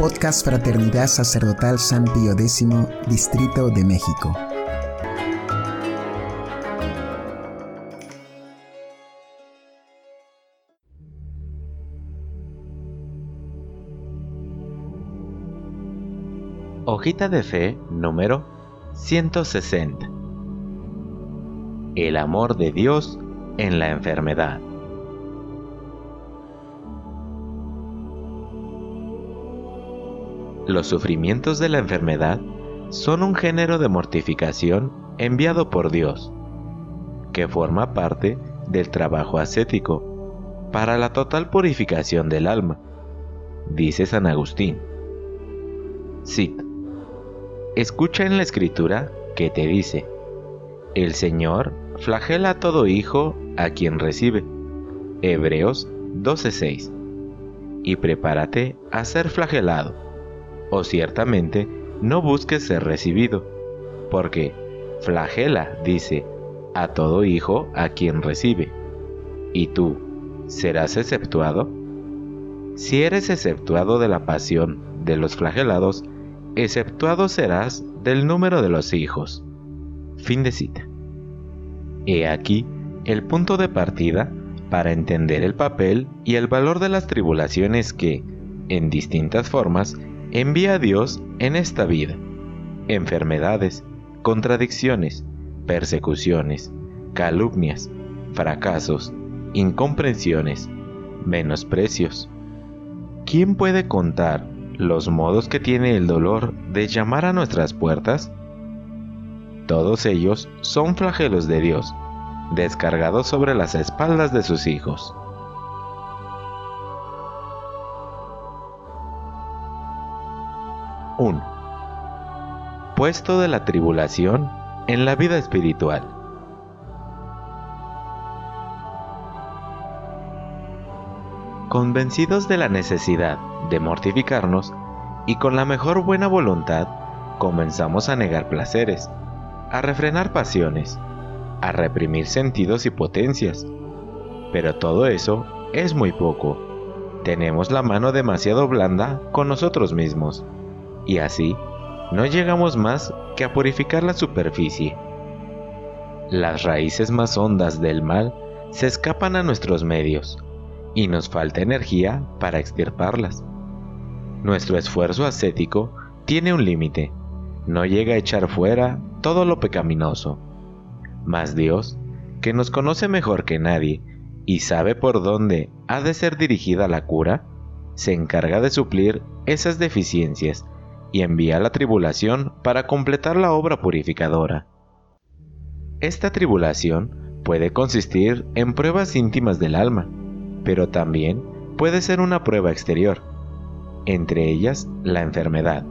Podcast Fraternidad Sacerdotal San Pío X, Distrito de México. Hojita de fe número 160. El amor de Dios en la enfermedad. Los sufrimientos de la enfermedad son un género de mortificación enviado por Dios, que forma parte del trabajo ascético para la total purificación del alma, dice San Agustín. Cita. Escucha en la escritura que te dice, el Señor flagela a todo hijo a quien recibe. Hebreos 12:6. Y prepárate a ser flagelado o ciertamente no busques ser recibido, porque flagela, dice, a todo hijo a quien recibe. ¿Y tú serás exceptuado? Si eres exceptuado de la pasión de los flagelados, exceptuado serás del número de los hijos. Fin de cita. He aquí el punto de partida para entender el papel y el valor de las tribulaciones que, en distintas formas, envía a Dios en esta vida. Enfermedades, contradicciones, persecuciones, calumnias, fracasos, incomprensiones, menosprecios. ¿Quién puede contar los modos que tiene el dolor de llamar a nuestras puertas? Todos ellos son flagelos de Dios, descargados sobre las espaldas de sus hijos. 1. Puesto de la tribulación en la vida espiritual. Convencidos de la necesidad de mortificarnos y con la mejor buena voluntad, comenzamos a negar placeres, a refrenar pasiones, a reprimir sentidos y potencias. Pero todo eso es muy poco. Tenemos la mano demasiado blanda con nosotros mismos y así no llegamos más que a purificar la superficie. Las raíces más hondas del mal se escapan a nuestros medios y nos falta energía para extirparlas. Nuestro esfuerzo ascético tiene un límite, no llega a echar fuera todo lo pecaminoso. Mas Dios, que nos conoce mejor que nadie y sabe por dónde ha de ser dirigida la cura, se encarga de suplir esas deficiencias y envía la tribulación para completar la obra purificadora. Esta tribulación puede consistir en pruebas íntimas del alma, pero también puede ser una prueba exterior, entre ellas la enfermedad,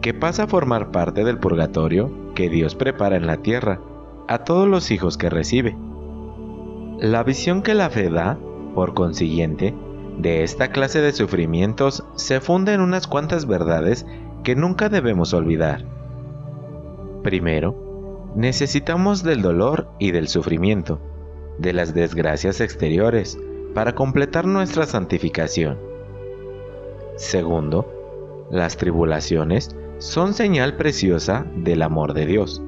que pasa a formar parte del purgatorio que Dios prepara en la tierra a todos los hijos que recibe. La visión que la fe da, por consiguiente, de esta clase de sufrimientos se funda en unas cuantas verdades que nunca debemos olvidar. Primero, necesitamos del dolor y del sufrimiento, de las desgracias exteriores, para completar nuestra santificación. Segundo, las tribulaciones son señal preciosa del amor de Dios.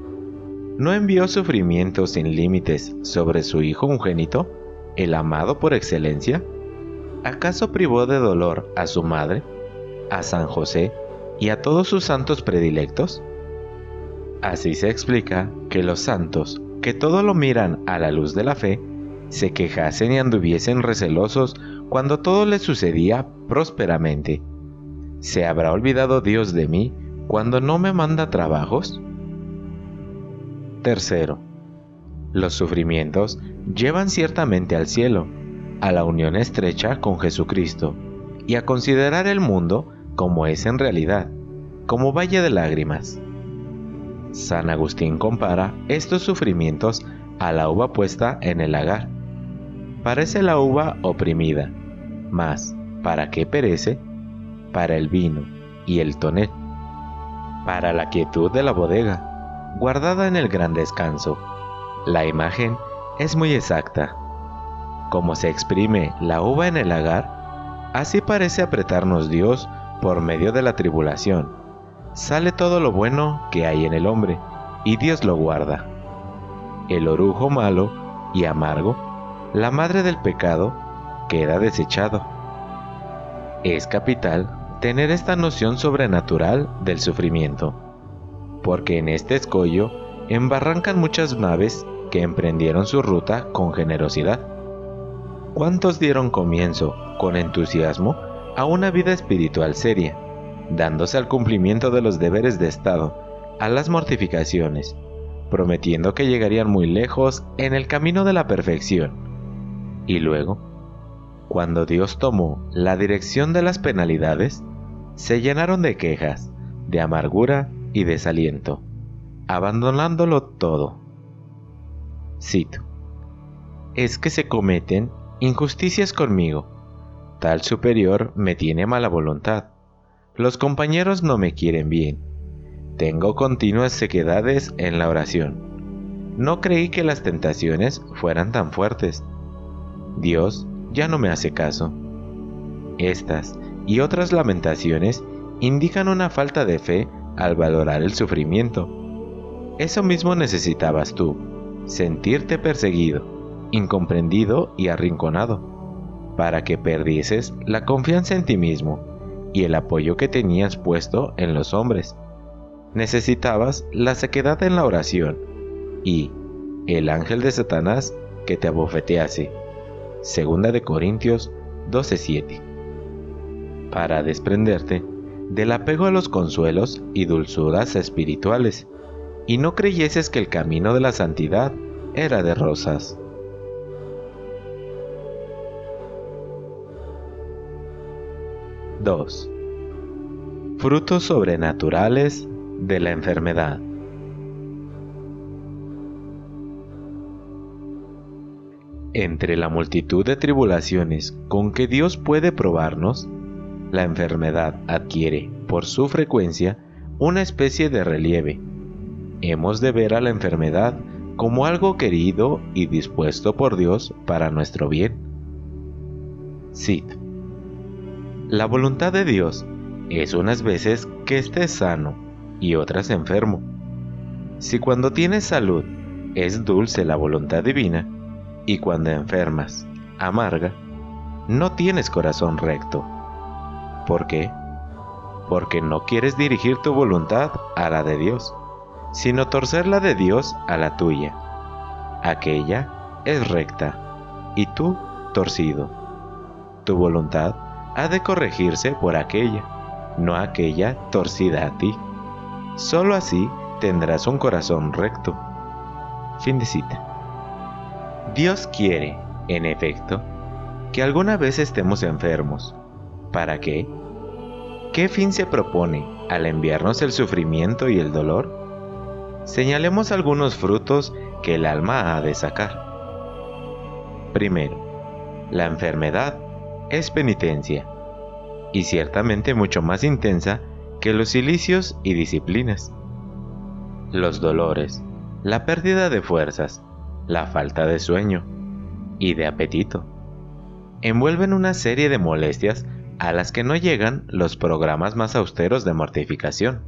¿No envió sufrimientos sin límites sobre su Hijo ungénito, el amado por excelencia? ¿Acaso privó de dolor a su madre, a San José y a todos sus santos predilectos? Así se explica que los santos, que todo lo miran a la luz de la fe, se quejasen y anduviesen recelosos cuando todo les sucedía prósperamente. ¿Se habrá olvidado Dios de mí cuando no me manda trabajos? Tercero, los sufrimientos llevan ciertamente al cielo, a la unión estrecha con Jesucristo, y a considerar el mundo como es en realidad, como valle de lágrimas. San Agustín compara estos sufrimientos a la uva puesta en el lagar. Parece la uva oprimida, mas ¿para qué perece? Para el vino y el tonet, para la quietud de la bodega, guardada en el gran descanso. La imagen es muy exacta. Como se exprime la uva en el lagar, así parece apretarnos Dios por medio de la tribulación, sale todo lo bueno que hay en el hombre, y Dios lo guarda. El orujo malo y amargo, la madre del pecado, queda desechado. Es capital tener esta noción sobrenatural del sufrimiento, porque en este escollo embarrancan muchas naves que emprendieron su ruta con generosidad. ¿Cuántos dieron comienzo, con entusiasmo, a una vida espiritual seria, dándose al cumplimiento de los deberes de Estado, a las mortificaciones, prometiendo que llegarían muy lejos en el camino de la perfección? Y luego, cuando Dios tomó la dirección de las penalidades, se llenaron de quejas, de amargura y desaliento, abandonándolo todo. Cito. Es que se cometen injusticias conmigo. Tal superior me tiene mala voluntad. Los compañeros no me quieren bien. Tengo continuas sequedades en la oración. No creí que las tentaciones fueran tan fuertes. Dios ya no me hace caso. Estas y otras lamentaciones indican una falta de fe al valorar el sufrimiento. Eso mismo necesitabas tú, sentirte perseguido, incomprendido y arrinconado, para que perdieses la confianza en ti mismo y el apoyo que tenías puesto en los hombres. Necesitabas la sequedad en la oración y el ángel de Satanás que te abofetease. Segunda de Corintios 12:7. Para desprenderte del apego a los consuelos y dulzuras espirituales, y no creyeses que el camino de la santidad era de rosas. (2) Frutos sobrenaturales de la enfermedad. Entre la multitud de tribulaciones con que Dios puede probarnos, la enfermedad adquiere, por su frecuencia, una especie de relieve. Hemos de ver a la enfermedad como algo querido y dispuesto por Dios para nuestro bien. Cid. La voluntad de Dios es unas veces que estés sano y otras enfermo. Si cuando tienes salud es dulce la voluntad divina, y cuando enfermas, amarga, no tienes corazón recto. ¿Por qué? Porque no quieres dirigir tu voluntad a la de Dios, sino torcer la de Dios a la tuya. Aquella es recta, y tú torcido. Tu voluntad ha de corregirse por aquella, no aquella torcida a ti. Solo así tendrás un corazón recto. Fin de cita. Dios quiere, en efecto, que alguna vez estemos enfermos. ¿Para qué? ¿Qué fin se propone al enviarnos el sufrimiento y el dolor? Señalemos algunos frutos que el alma ha de sacar. Primero, la enfermedad es penitencia, y ciertamente mucho más intensa que los silicios y disciplinas. Los dolores, la pérdida de fuerzas, la falta de sueño y de apetito. Envuelven una serie de molestias a las que no llegan los programas más austeros de mortificación.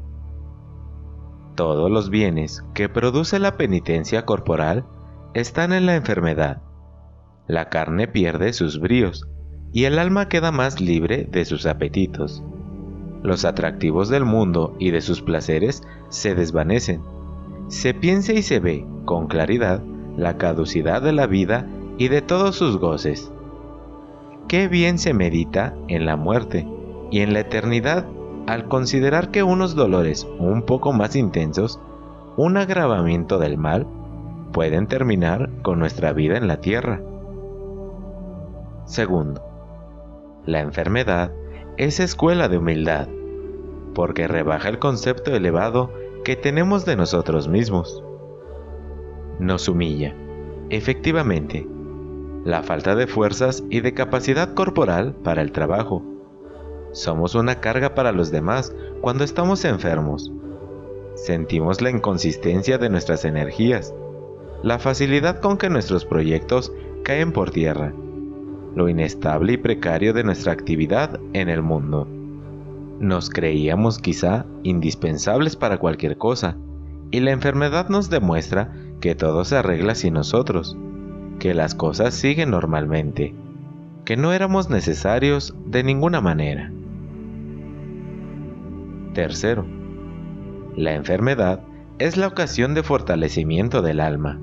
Todos los bienes que produce la penitencia corporal están en la enfermedad. La carne pierde sus bríos y el alma queda más libre de sus apetitos. Los atractivos del mundo y de sus placeres se desvanecen. Se piensa y se ve con claridad la caducidad de la vida y de todos sus goces. Qué bien se medita en la muerte y en la eternidad al considerar que unos dolores un poco más intensos, un agravamiento del mal, pueden terminar con nuestra vida en la tierra. Segundo, la enfermedad es escuela de humildad, porque rebaja el concepto elevado que tenemos de nosotros mismos nos humilla. Efectivamente, la falta de fuerzas y de capacidad corporal para el trabajo. Somos una carga para los demás cuando estamos enfermos. Sentimos la inconsistencia de nuestras energías, la facilidad con que nuestros proyectos caen por tierra, lo inestable y precario de nuestra actividad en el mundo. Nos creíamos quizá indispensables para cualquier cosa, y la enfermedad nos demuestra que todo se arregla sin nosotros, que las cosas siguen normalmente, que no éramos necesarios de ninguna manera. Tercero, la enfermedad es la ocasión de fortalecimiento del alma.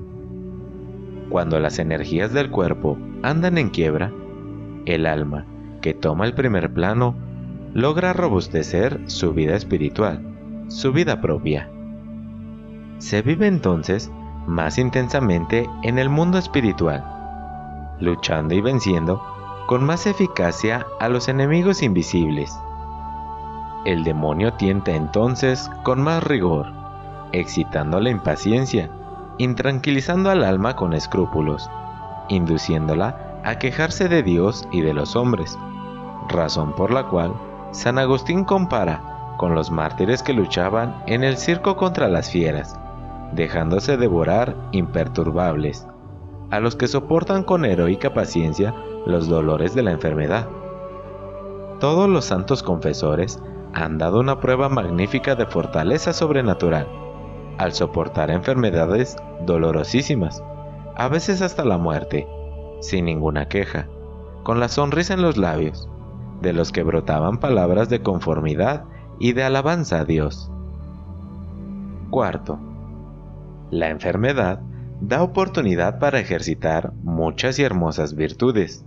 Cuando las energías del cuerpo andan en quiebra, el alma, que toma el primer plano, logra robustecer su vida espiritual, su vida propia. Se vive entonces más intensamente en el mundo espiritual, luchando y venciendo con más eficacia a los enemigos invisibles. El demonio tienta entonces con más rigor, excitando la impaciencia, intranquilizando al alma con escrúpulos, induciéndola a quejarse de Dios y de los hombres, razón por la cual San Agustín compara con los mártires que luchaban en el circo contra las fieras, dejándose devorar imperturbables, a los que soportan con heroica paciencia los dolores de la enfermedad. Todos los santos confesores han dado una prueba magnífica de fortaleza sobrenatural, al soportar enfermedades dolorosísimas, a veces hasta la muerte, sin ninguna queja, con la sonrisa en los labios, de los que brotaban palabras de conformidad y de alabanza a Dios. Cuarto, la enfermedad da oportunidad para ejercitar muchas y hermosas virtudes,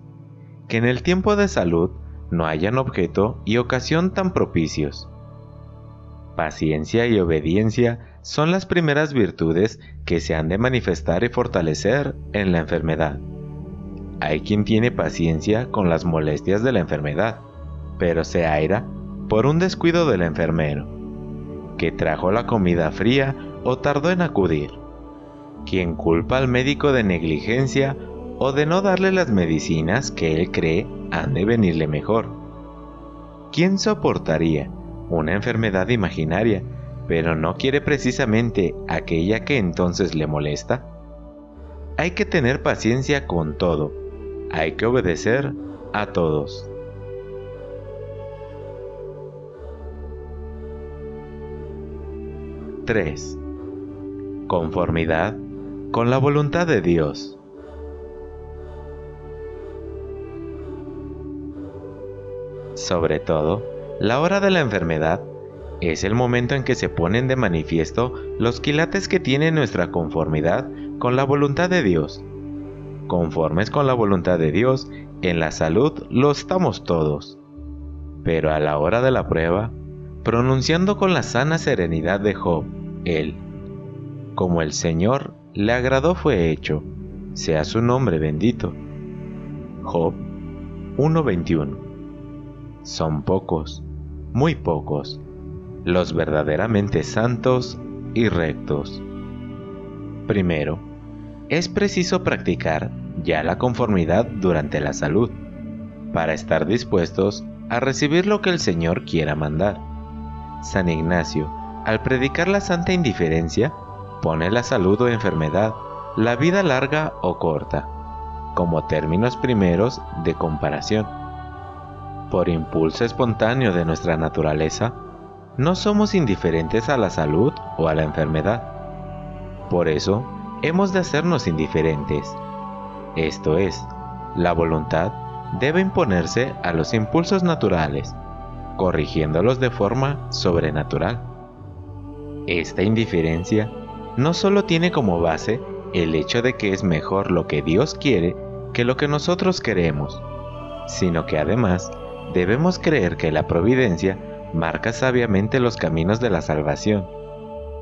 que en el tiempo de salud no hayan objeto y ocasión tan propicios. Paciencia y obediencia son las primeras virtudes que se han de manifestar y fortalecer en la enfermedad. Hay quien tiene paciencia con las molestias de la enfermedad, pero se aira por un descuido del enfermero, que trajo la comida fría o tardó en acudir. Quien culpa al médico de negligencia o de no darle las medicinas que él cree han de venirle mejor. ¿Quién soportaría una enfermedad imaginaria, pero no quiere precisamente aquella que entonces le molesta? Hay que tener paciencia con todo, hay que obedecer a todos. (3) Conformidad con la voluntad de Dios. Sobre todo, la hora de la enfermedad es el momento en que se ponen de manifiesto los quilates que tiene nuestra conformidad con la voluntad de Dios conformes con la voluntad de Dios, en la salud lo estamos todos. Pero a la hora de la prueba, pronunciando con la sana serenidad de Job, él, como el Señor le agradó fue hecho, sea su nombre bendito. Job 1.21 Son pocos, muy pocos, los verdaderamente santos y rectos. Primero, es preciso practicar ya la conformidad durante la salud, para estar dispuestos a recibir lo que el Señor quiera mandar. San Ignacio, al predicar la santa indiferencia, pone la salud o enfermedad, la vida larga o corta, como términos primeros de comparación. Por impulso espontáneo de nuestra naturaleza, no somos indiferentes a la salud o a la enfermedad. Por eso, hemos de hacernos indiferentes esto es, la voluntad debe imponerse a los impulsos naturales, corrigiéndolos de forma sobrenatural. Esta indiferencia no solo tiene como base el hecho de que es mejor lo que Dios quiere que lo que nosotros queremos, sino que además debemos creer que la providencia marca sabiamente los caminos de la salvación,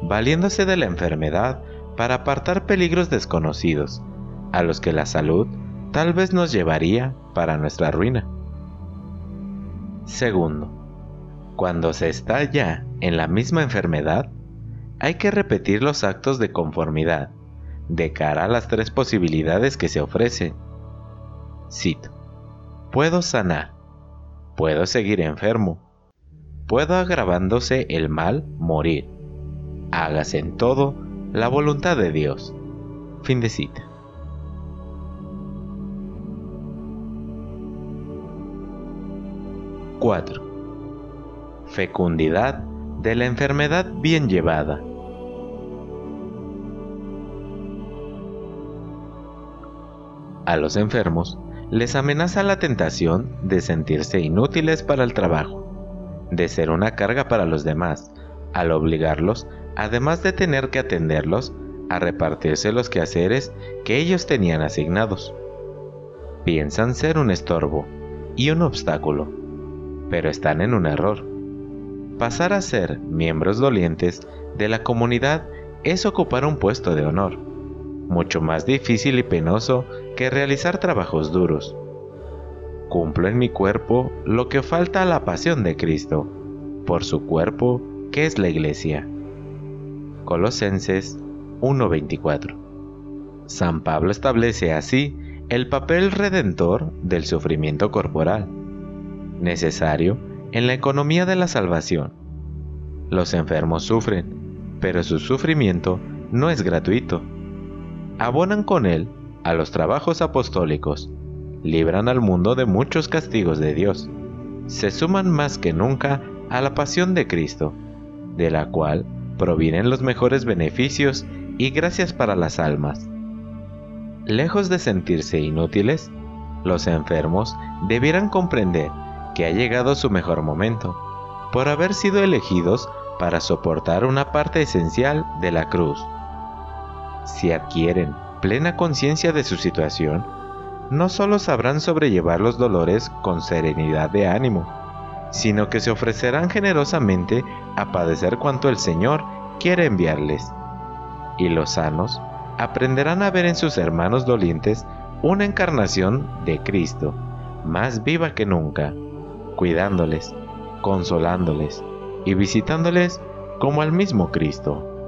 valiéndose de la enfermedad para apartar peligros desconocidos a los que la salud tal vez nos llevaría para nuestra ruina. Segundo, cuando se está ya en la misma enfermedad, hay que repetir los actos de conformidad de cara a las tres posibilidades que se ofrecen. Cito, puedo sanar, puedo seguir enfermo, puedo agravándose el mal morir. Hágase en todo la voluntad de Dios. Fin de cita. 4. fecundidad de la enfermedad bien llevada. A los enfermos les amenaza la tentación de sentirse inútiles para el trabajo, de ser una carga para los demás, al obligarlos, además de tener que atenderlos, a repartirse los quehaceres que ellos tenían asignados. Piensan ser un estorbo y un obstáculo, pero están en un error. Pasar a ser miembros dolientes de la comunidad es ocupar un puesto de honor, mucho más difícil y penoso que realizar trabajos duros. Cumplo en mi cuerpo lo que falta a la pasión de Cristo, por su cuerpo que es la iglesia. Colosenses 1.24. San Pablo establece así el papel redentor del sufrimiento corporal, necesario en la economía de la salvación. Los enfermos sufren, pero su sufrimiento no es gratuito. Abonan con él a los trabajos apostólicos, libran al mundo de muchos castigos de Dios, se suman más que nunca a la pasión de Cristo, de la cual provienen los mejores beneficios y gracias para las almas. Lejos de sentirse inútiles, los enfermos debieran comprender que ha llegado su mejor momento, por haber sido elegidos para soportar una parte esencial de la cruz. Si adquieren plena conciencia de su situación, no solo sabrán sobrellevar los dolores con serenidad de ánimo, sino que se ofrecerán generosamente a padecer cuanto el Señor quiere enviarles y los sanos aprenderán a ver en sus hermanos dolientes una encarnación de Cristo, más viva que nunca, cuidándoles, consolándoles y visitándoles como al mismo Cristo.